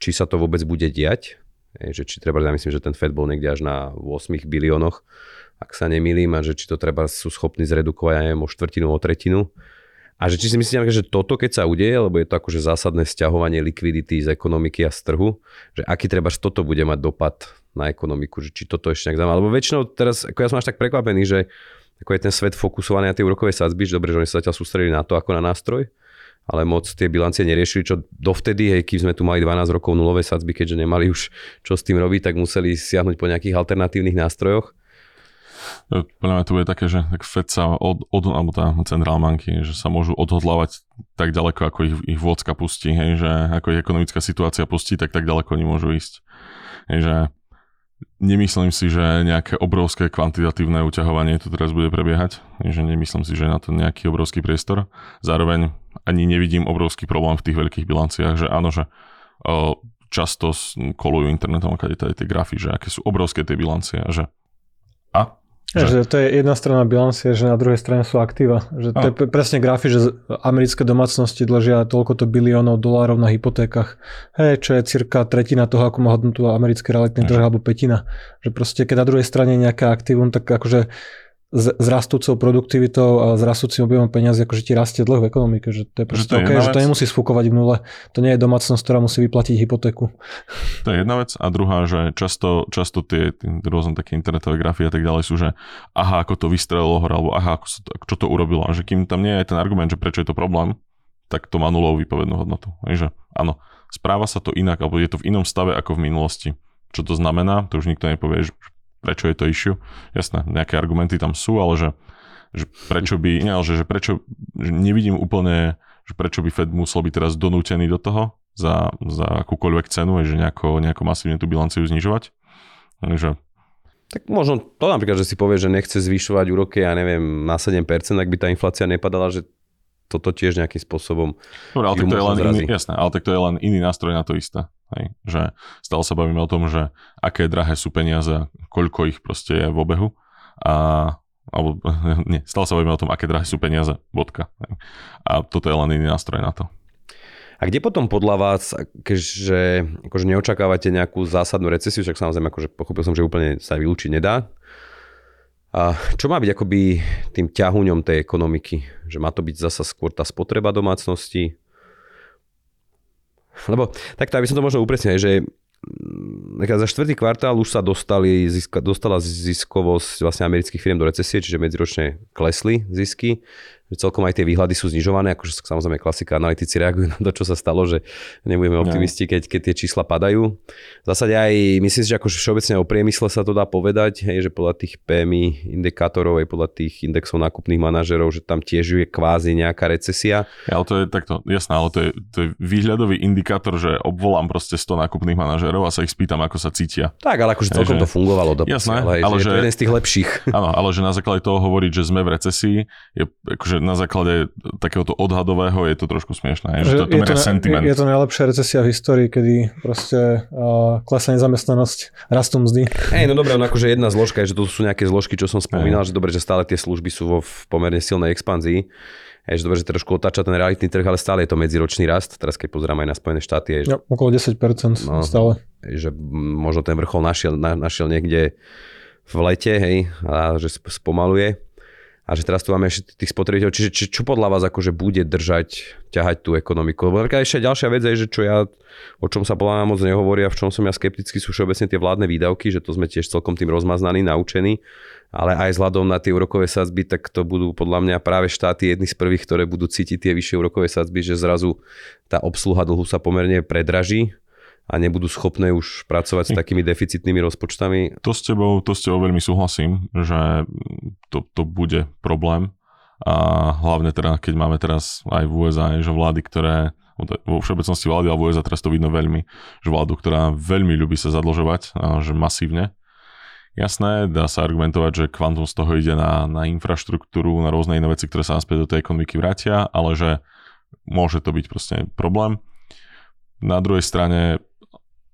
či sa to vôbec bude diať, že či treba, ja myslím, že ten Fed bol niekde až na 8 biliónoch, ak sa nemýlim, a že či to treba sú schopní zredukovať, ja o štvrtinu, o tretinu. A že či si myslíte, že toto keď sa udeje, lebo je to akože zásadné stiahovanie likvidity z ekonomiky a z trhu, že aký treba toto bude mať dopad na ekonomiku, že či toto ešte nejak zaujímavé. Lebo väčšinou teraz, ako ja som až tak prekvapený, že ako je ten svet fokusovaný na tie úrokové sadzby, že dobre, že oni sa zatiaľ sústredili na to ako na nástroj, ale moc tie bilancie neriešili, čo dovtedy, hej, kým sme tu mali 12 rokov nulové sadzby, keďže nemali už čo s tým robiť, tak museli siahnuť po nejakých alternatívnych nástrojoch. Podľa mňa to bude také, že tak Fed sa od, od alebo tá centrál banky, že sa môžu odhodlávať tak ďaleko, ako ich, ich vôdzka pustí, hej, že ako ich ekonomická situácia pustí, tak tak ďaleko oni môžu ísť. Hej, že nemyslím si, že nejaké obrovské kvantitatívne uťahovanie tu teraz bude prebiehať, že nemyslím si, že na to nejaký obrovský priestor. Zároveň ani nevidím obrovský problém v tých veľkých bilanciách, že áno, že často kolujú internetom kade tie grafy, že aké sú obrovské tie bilancie a že a? Že... že to je jedna strana bilancie, že na druhej strane sú aktíva. Že to je presne grafy, že americké domácnosti dlžia toľkoto biliónov dolárov na hypotékach. Hej, čo je cirka tretina toho, ako má hodnotu americké realitný trh, alebo petina. Že proste, keď na druhej strane je nejaké aktívum, tak akože s, s rastúcou produktivitou a s rastúcim objemom peniazy, akože ti rastie dlh v ekonomike, že to je proste že to OK, že to nemusí sfúkovať v nule. To nie je domácnosť, ktorá musí vyplatiť hypotéku. To je jedna vec. A druhá, že často, často tie rôzne také internetové grafy a tak ďalej sú, že aha, ako to vystrelilo hore, alebo aha, ako sa to, čo to urobilo. A že kým tam nie je ten argument, že prečo je to problém, tak to má nulovú výpovednú hodnotu. Takže áno, správa sa to inak, alebo je to v inom stave ako v minulosti. Čo to znamená, to už nikto nepovie, že prečo je to issue. Jasné, nejaké argumenty tam sú, ale že, že prečo by, nie, ale že, že prečo, že nevidím úplne, že prečo by Fed musel byť teraz donútený do toho za, za akúkoľvek cenu, že nejako, nejako masívne tú bilanciu znižovať. Takže tak možno to napríklad, že si povie, že nechce zvyšovať úroky, ja neviem, na 7%, ak by tá inflácia nepadala, že toto tiež nejakým spôsobom Dobre, ale tak to je len iný, jasné, ale tak to je len iný nástroj na to isté. Hej? Že stále sa bavíme o tom, že aké drahé sú peniaze, koľko ich proste je v obehu a alebo nie, stále sa bavíme o tom, aké drahé sú peniaze, bodka. Hej? A toto je len iný nástroj na to. A kde potom podľa vás, keďže akože neočakávate nejakú zásadnú recesiu, však samozrejme akože pochopil som, že úplne sa vylúčiť nedá, a čo má byť akoby tým ťahuňom tej ekonomiky? Že má to byť zasa skôr tá spotreba domácnosti? Lebo takto, aby som to možno upresnil, že za štvrtý kvartál už sa dostali, ziska, dostala ziskovosť vlastne amerických firm do recesie, čiže medziročne klesli zisky že celkom aj tie výhľady sú znižované, akože samozrejme klasika, analytici reagujú na to, čo sa stalo, že nebudeme no. optimisti, keď, keď tie čísla padajú. V zásade aj myslím si, že akože všeobecne o priemysle sa to dá povedať, hej, že podľa tých PMI indikátorov, aj podľa tých indexov nákupných manažerov, že tam tiež je kvázi nejaká recesia. Ja, ale to je takto, jasné, ale to je, to je výhľadový indikátor, že obvolám proste 100 nákupných manažerov a sa ich spýtam, ako sa cítia. Tak, ale akože celkom že... to fungovalo do jasné, ale, ale že, že, je to jeden z tých lepších. Áno, ale že na základe toho hovoriť, že sme v recesii, je akože na základe takéhoto odhadového je to trošku smiešné, že, že to, to je, to, sentiment. Je, to najlepšia recesia v histórii, kedy proste uh, klesá nezamestnanosť, rastú mzdy. Hej, no dobré, no akože jedna zložka je, že to sú nejaké zložky, čo som spomínal, Ej. že dobre, že stále tie služby sú vo v pomerne silnej expanzii. Je, že dobre, že trošku otáča ten realitný trh, ale stále je to medziročný rast. Teraz keď pozerám aj na Spojené štáty. Je, že, ja, okolo 10% no, stále. Je, že možno ten vrchol našiel, na, našiel niekde v lete, hej, a že spomaluje a že teraz tu máme ešte tých spotrebiteľov. Čiže či, čo podľa vás akože bude držať, ťahať tú ekonomiku? Lebo ešte ďalšia vec je, že čo ja, o čom sa podľa mňa moc nehovorí a v čom som ja skeptický, sú všeobecne tie vládne výdavky, že to sme tiež celkom tým rozmaznaní, naučení, ale aj vzhľadom na tie úrokové sadzby, tak to budú podľa mňa práve štáty jedny z prvých, ktoré budú cítiť tie vyššie úrokové sadzby, že zrazu tá obsluha dlhu sa pomerne predraží a nebudú schopné už pracovať s takými deficitnými rozpočtami. To s tebou, to s tebou veľmi súhlasím, že to, to bude problém a hlavne teda, keď máme teraz aj v USA, že vlády, ktoré vo všeobecnosti vlády, ale v USA teraz to vidno veľmi, že vládu, ktorá veľmi ľubí sa zadlžovať, že masívne. Jasné, dá sa argumentovať, že kvantum z toho ide na, na infraštruktúru, na rôzne iné veci, ktoré sa naspäť do tej ekonomiky vrátia, ale že môže to byť proste problém. Na druhej strane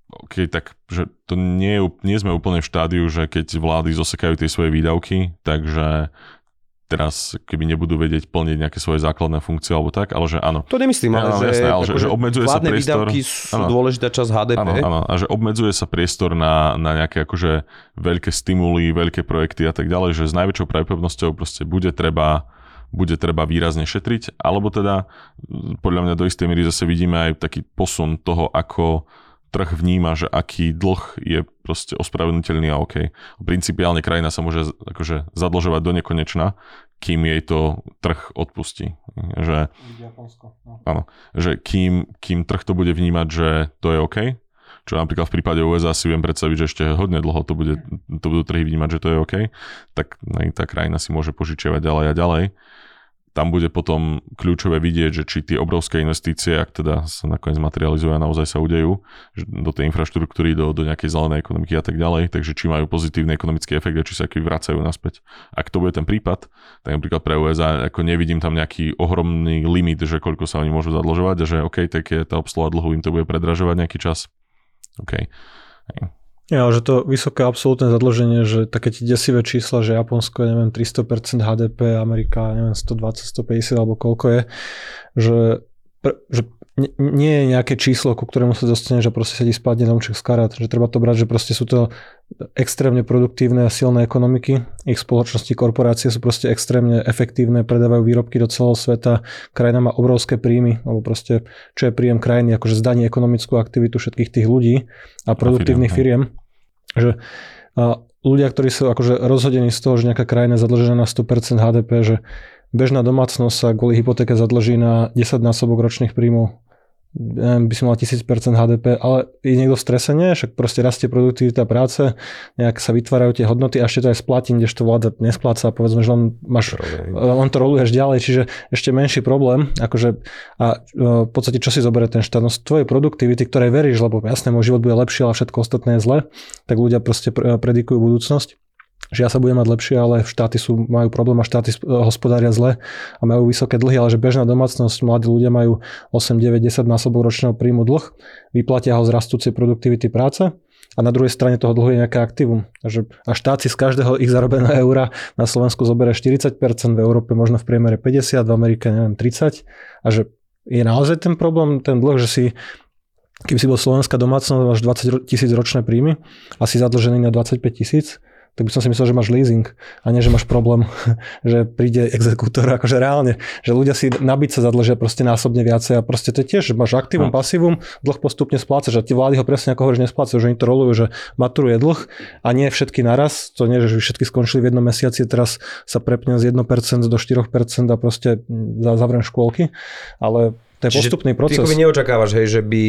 OK, tak že to nie, je, nie sme úplne v štádiu, že keď vlády zosekajú tie svoje výdavky, takže teraz keby nebudú vedieť plniť nejaké svoje základné funkcie alebo tak, ale že áno. To nemyslím, ale, áno, že, jasné, ale že, že obmedzuje sa priestor. sú áno, dôležitá časť HDP. Áno, áno, a že obmedzuje sa priestor na, na nejaké akože veľké stimuly, veľké projekty a tak ďalej, že s najväčšou pravdepodobnosťou proste bude treba bude treba výrazne šetriť, alebo teda podľa mňa do istej miery zase vidíme aj taký posun toho, ako trh vníma, že aký dlh je proste ospravedlniteľný a OK. Principiálne krajina sa môže akože zadlžovať do nekonečna, kým jej to trh odpustí. Že, no. áno, že kým, kým trh to bude vnímať, že to je OK, čo napríklad v prípade USA si viem predstaviť, že ešte hodne dlho to, bude, to budú trhy vnímať, že to je OK, tak tá krajina si môže požičiavať ďalej a ďalej tam bude potom kľúčové vidieť, že či tie obrovské investície, ak teda sa nakoniec materializujú a naozaj sa udejú do tej infraštruktúry, do, do nejakej zelenej ekonomiky a tak ďalej, takže či majú pozitívny ekonomický efekt a či sa aký vracajú naspäť. Ak to bude ten prípad, tak napríklad pre USA ako nevidím tam nejaký ohromný limit, že koľko sa oni môžu zadlžovať a že OK, tak je tá obsluha dlhu im to bude predražovať nejaký čas. OK. Ja, že to vysoké absolútne zadlženie, že také tie desivé čísla, že Japonsko je, neviem, 300% HDP, Amerika, neviem, 120, 150 alebo koľko je, že, že nie je nejaké číslo, ku ktorému sa dostane, že proste sedí spadne domček z karát, že treba to brať, že proste sú to extrémne produktívne a silné ekonomiky, ich spoločnosti, korporácie sú proste extrémne efektívne, predávajú výrobky do celého sveta, krajina má obrovské príjmy, alebo proste čo je príjem krajiny, akože zdaní ekonomickú aktivitu všetkých tých ľudí a produktívnych firiem, že a ľudia, ktorí sú akože rozhodení z toho, že nejaká krajina je zadlžená na 100% HDP, že bežná domácnosť sa kvôli hypotéke zadlží na 10 násobok ročných príjmov by si mal 1000% HDP, ale je niekto v strese, nie? Však proste rastie produktivita práce, nejak sa vytvárajú tie hodnoty a ešte to aj splatí, kdežto vláda nespláca a povedzme, že on, máš, on to roluješ ďalej, čiže ešte menší problém. Akože, a e, v podstate čo si zoberie ten štát? No z tvojej produktivity, ktorej veríš, lebo jasné, môj život bude lepší, ale všetko ostatné je zle, tak ľudia proste predikujú budúcnosť že ja sa budem mať lepšie, ale štáty sú, majú problém a štáty hospodária zle a majú vysoké dlhy, ale že bežná domácnosť, mladí ľudia majú 8, 9, 10 násobov ročného príjmu dlh, vyplatia ho z rastúcej produktivity práce a na druhej strane toho dlhu je nejaké aktívum. A štát si z každého ich zarobeného eura na Slovensku zoberie 40%, v Európe možno v priemere 50%, v Amerike neviem 30%. A že je naozaj ten problém, ten dlh, že si keby si bol slovenská domácnosť, máš 20 tisíc ročné príjmy a si zadlžený na 25 tisíc, tak by som si myslel, že máš leasing a nie, že máš problém, že príde exekútor, akože reálne, že ľudia si nabiť sa zadlžia proste násobne viacej a proste to je tiež, že máš aktívum, no. pasívum, dlh postupne splácaš a tie vlády ho presne ako hovoríš nesplácajú, že oni to rolujú, že maturuje dlh a nie všetky naraz, to nie, že všetky skončili v jednom mesiaci, teraz sa prepne z 1% do 4% a proste zavriem škôlky, ale to je Čiže postupný proces. Ty neočakávaš, hej, že by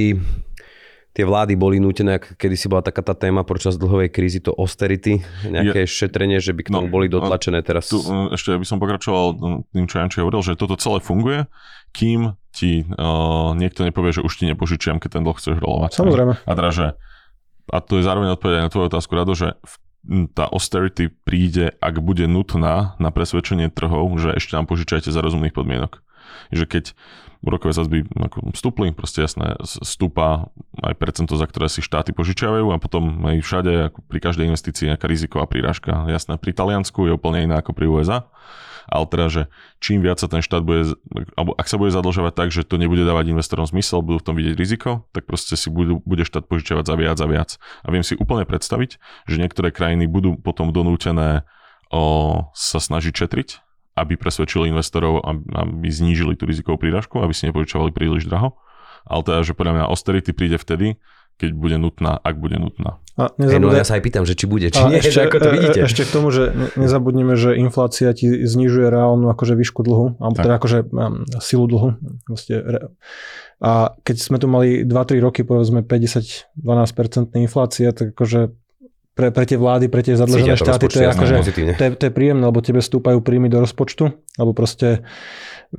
tie vlády boli nútené, kedy si bola taká tá téma počas dlhovej krízy, to austerity, nejaké ja, šetrenie, že by k tomu no, boli dotlačené teraz. Tu, e, ešte by som pokračoval tým, čo Janči hovoril, že toto celé funguje, kým ti uh, niekto nepovie, že už ti nepožičiam, keď ten dlh chceš rolovať. Samozrejme. A teda, že, a to je zároveň odpovedať na tvoju otázku, Rado, že tá austerity príde, ak bude nutná na presvedčenie trhov, že ešte nám požičajte za rozumných podmienok. Že keď úrokové sadzby ako stúpli, proste jasné, stúpa aj percento, za ktoré si štáty požičiavajú a potom aj všade, ako pri každej investícii nejaká riziková príražka. Jasné, pri Taliansku je úplne iná ako pri USA, ale teda, že čím viac sa ten štát bude, alebo ak sa bude zadlžovať tak, že to nebude dávať investorom zmysel, budú v tom vidieť riziko, tak proste si budú, bude štát požičiavať za viac a viac. A viem si úplne predstaviť, že niektoré krajiny budú potom donútené o, sa snažiť šetriť aby presvedčili investorov, aby znížili tú rizikovú príražku, aby si nepožičovali príliš draho. Ale teda, že podľa mňa austerity príde vtedy, keď bude nutná, ak bude nutná. A nezabudne... no ja sa aj pýtam, že či bude, či a nie, ešte, ako to e, e, vidíte. Ešte k tomu, že nezabudnime, že inflácia ti znižuje reálnu akože výšku dlhu, alebo tak. teda akože um, silu dlhu. Vlastne, a keď sme tu mali 2-3 roky, povedzme 50-12% inflácia, tak akože pre, pre tie vlády, pre tie zadlžené štáty, to je, akože, to, je, to je príjemné, lebo tebe stúpajú príjmy do rozpočtu, alebo proste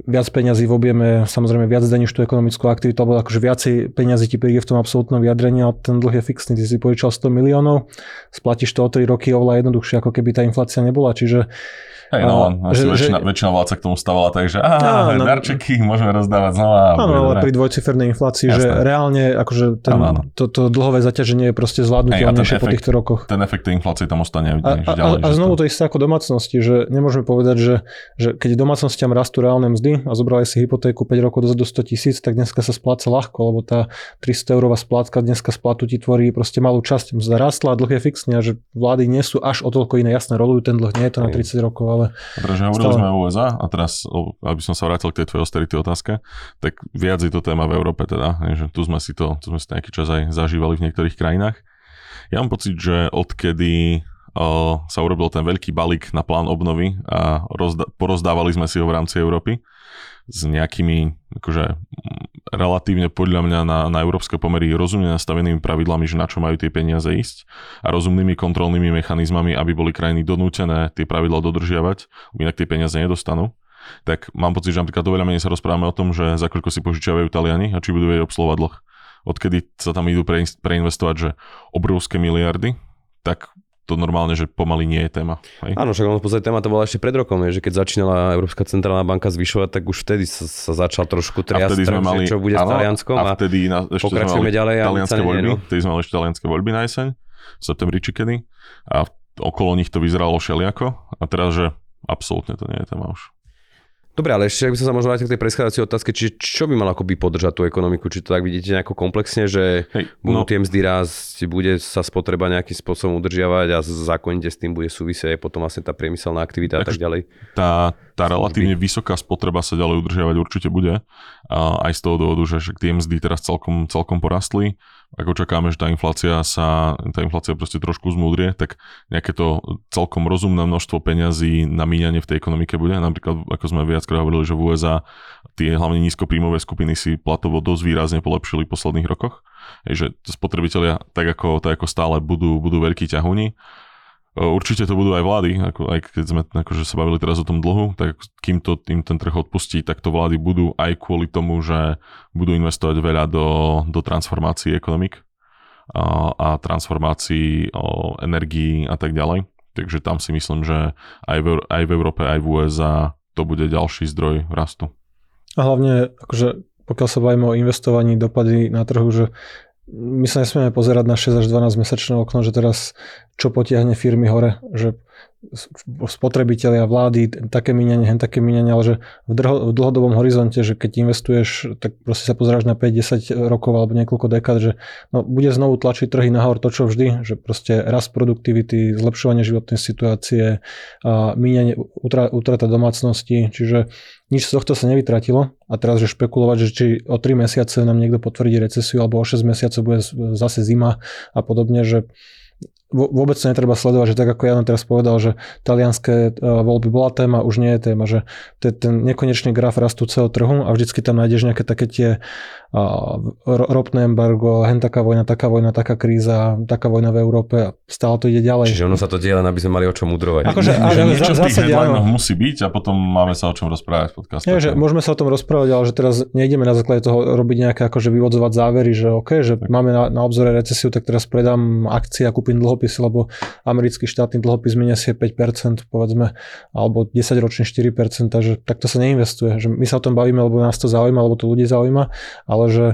viac peňazí v objeme, samozrejme viac zdaníš tú ekonomickú aktivitu, alebo akože viacej peňazí ti príde v tom absolútnom vyjadrení, ale ten dlh je fixný. Ty si požičal 100 miliónov, splatíš to o 3 roky oveľa jednoduchšie, ako keby tá inflácia nebola. Čiže Hej, no, a, že, väčšina, že, väčšina vládca k tomu stavala tak, že aha, no, darčeky môžeme rozdávať znova. Áno, ale pri dvojcifernej inflácii, Jasné. že reálne akože ten, áno, áno. To, to dlhové zaťaženie je proste zvládnutelnejšie po týchto rokoch. Ten efekt tej inflácie tam ostane. A, a, ďalej, a, a znovu to isté ako domácnosti, že nemôžeme povedať, že, že keď domácnostiam rastú reálne mzdy a zobrali si hypotéku 5 rokov dozadu 100 tisíc, tak dneska sa spláca ľahko, lebo tá 300 eurová splátka dneska splatu ti tvorí proste malú časť. Mzda rastla a dlh je fixný a že vlády nie sú až o toľko iné. Jasné, rolujú ten dlh, nie je to na 30 rokov, ale... Dobre, hovorili sme o USA a teraz, aby som sa vrátil k tej tvojej austerity otázke, tak viac je to téma v Európe teda, že tu sme si to, tu sme si to nejaký čas aj zažívali v niektorých krajinách. Ja mám pocit, že odkedy sa urobil ten veľký balík na plán obnovy a rozda- porozdávali sme si ho v rámci Európy s nejakými akože relatívne podľa mňa na, na európske pomery rozumne nastavenými pravidlami, že na čo majú tie peniaze ísť a rozumnými kontrolnými mechanizmami, aby boli krajiny donútené tie pravidla dodržiavať, inak tie peniaze nedostanú tak mám pocit, že napríklad oveľa menej sa rozprávame o tom, že za koľko si požičiavajú Taliani a či budú vedieť obsluhovať dlh. Odkedy sa tam idú preinvestovať, že obrovské miliardy, tak to normálne, že pomaly nie je téma. Hej? Áno, však v podstate téma to bola ešte pred rokom, že keď začínala Európska centrálna banka zvyšovať, tak už vtedy sa, sa začal trošku triasť, sme mali, čo bude áno, s Talianskom a, vtedy na, ešte pokračujeme sme mali ďalej. Talianské voľby, no. vtedy sme mali ešte talianské voľby na jeseň, v septembri či kedy a okolo nich to vyzeralo všeliako a teraz, že absolútne to nie je téma už. Dobre, ale ešte ak by som sa možno vrátil k tej predchádzajúcej otázke, čiže čo by mal akoby podržať tú ekonomiku? Či to tak vidíte nejako komplexne, že Hej, budú no. tie mzdy rásť, bude sa spotreba nejakým spôsobom udržiavať a zákonite s tým bude súvisieť potom vlastne tá priemyselná aktivita tak, a tak ďalej? Tá, tá relatívne vysoká spotreba sa ďalej udržiavať určite bude. A aj z toho dôvodu, že tie mzdy teraz celkom, celkom porastli ak očakáme, že tá inflácia sa, tá inflácia proste trošku zmúdrie, tak nejaké to celkom rozumné množstvo peňazí na míňanie v tej ekonomike bude. Napríklad, ako sme viackrát hovorili, že v USA tie hlavne nízkopríjmové skupiny si platovo dosť výrazne polepšili v posledných rokoch. Je, že spotrebitelia tak ako, tak ako stále budú, budú veľkí ťahuni Určite to budú aj vlády, ako, aj keď sme akože sa bavili teraz o tom dlhu, tak kým to tým ten trh odpustí, tak to vlády budú aj kvôli tomu, že budú investovať veľa do, do transformácií ekonomik a, a transformácií o energii a tak ďalej. Takže tam si myslím, že aj v, aj v Európe, aj v USA to bude ďalší zdroj rastu. A hlavne, akože, pokiaľ sa bavíme o investovaní, dopady na trhu, že my sa nesmieme pozerať na 6 až 12 mesačné okno, že teraz čo potiahne firmy hore, že spotrebitelia, vlády, také míňanie, hen také míňanie, ale že v, drho, v dlhodobom horizonte, že keď investuješ, tak proste sa pozeráš na 5-10 rokov alebo niekoľko dekád, že no, bude znovu tlačiť trhy nahor to, čo vždy, že proste rast produktivity, zlepšovanie životnej situácie, a míňanie, utrata domácnosti, čiže nič z tohto sa nevytratilo a teraz, že špekulovať, že či o 3 mesiace nám niekto potvrdí recesiu alebo o 6 mesiacov bude zase zima a podobne, že vôbec to netreba sledovať, že tak ako Jan teraz povedal, že talianské e, voľby bola téma, už nie je téma, že to je ten nekonečný graf rastúceho trhu a vždycky tam nájdeš nejaké také tie ropné embargo, hen taká vojna, taká vojna, taká kríza, taká vojna v Európe a stále to ide ďalej. Čiže ono sa to deje len, aby sme mali o čom mudrovať. Akože, že niečo v tých musí byť a potom máme sa o čom rozprávať v podcaste. Nie, že môžeme sa o tom rozprávať, ale že teraz nejdeme na základe toho robiť nejaké akože vyvodzovať závery, že OK, že tak. máme na, na obzore recesiu, tak teraz predám akcie a kúpim dlhopisy, lebo americký štátny dlhopis si 5%, povedzme, alebo 10 ročný 4%, že takto sa neinvestuje. Že my sa o tom bavíme, lebo nás to zaujíma, lebo to ľudí zaujíma, ale že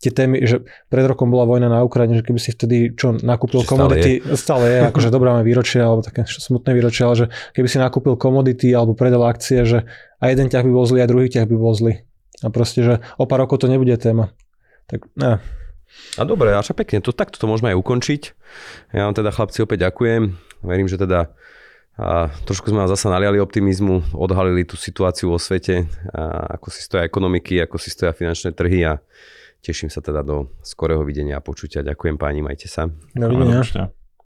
tie témy, že pred rokom bola vojna na Ukrajine, že keby si vtedy čo nakúpil komodity, stále je, stále je akože dobrá výročie alebo také smutné výročie, ale že keby si nakúpil komodity alebo predal akcie, že a jeden ťah by bol zlý a druhý ťah by bol zlý. A proste, že o pár rokov to nebude téma. Tak ne. A dobre, až pekne, to, takto to môžeme aj ukončiť. Ja vám teda chlapci opäť ďakujem. Verím, že teda a trošku sme vás zase naliali optimizmu, odhalili tú situáciu vo svete, a ako si stoja ekonomiky, ako si stoja finančné trhy a teším sa teda do skorého videnia a počutia. Ďakujem páni, majte sa. Dovidenia.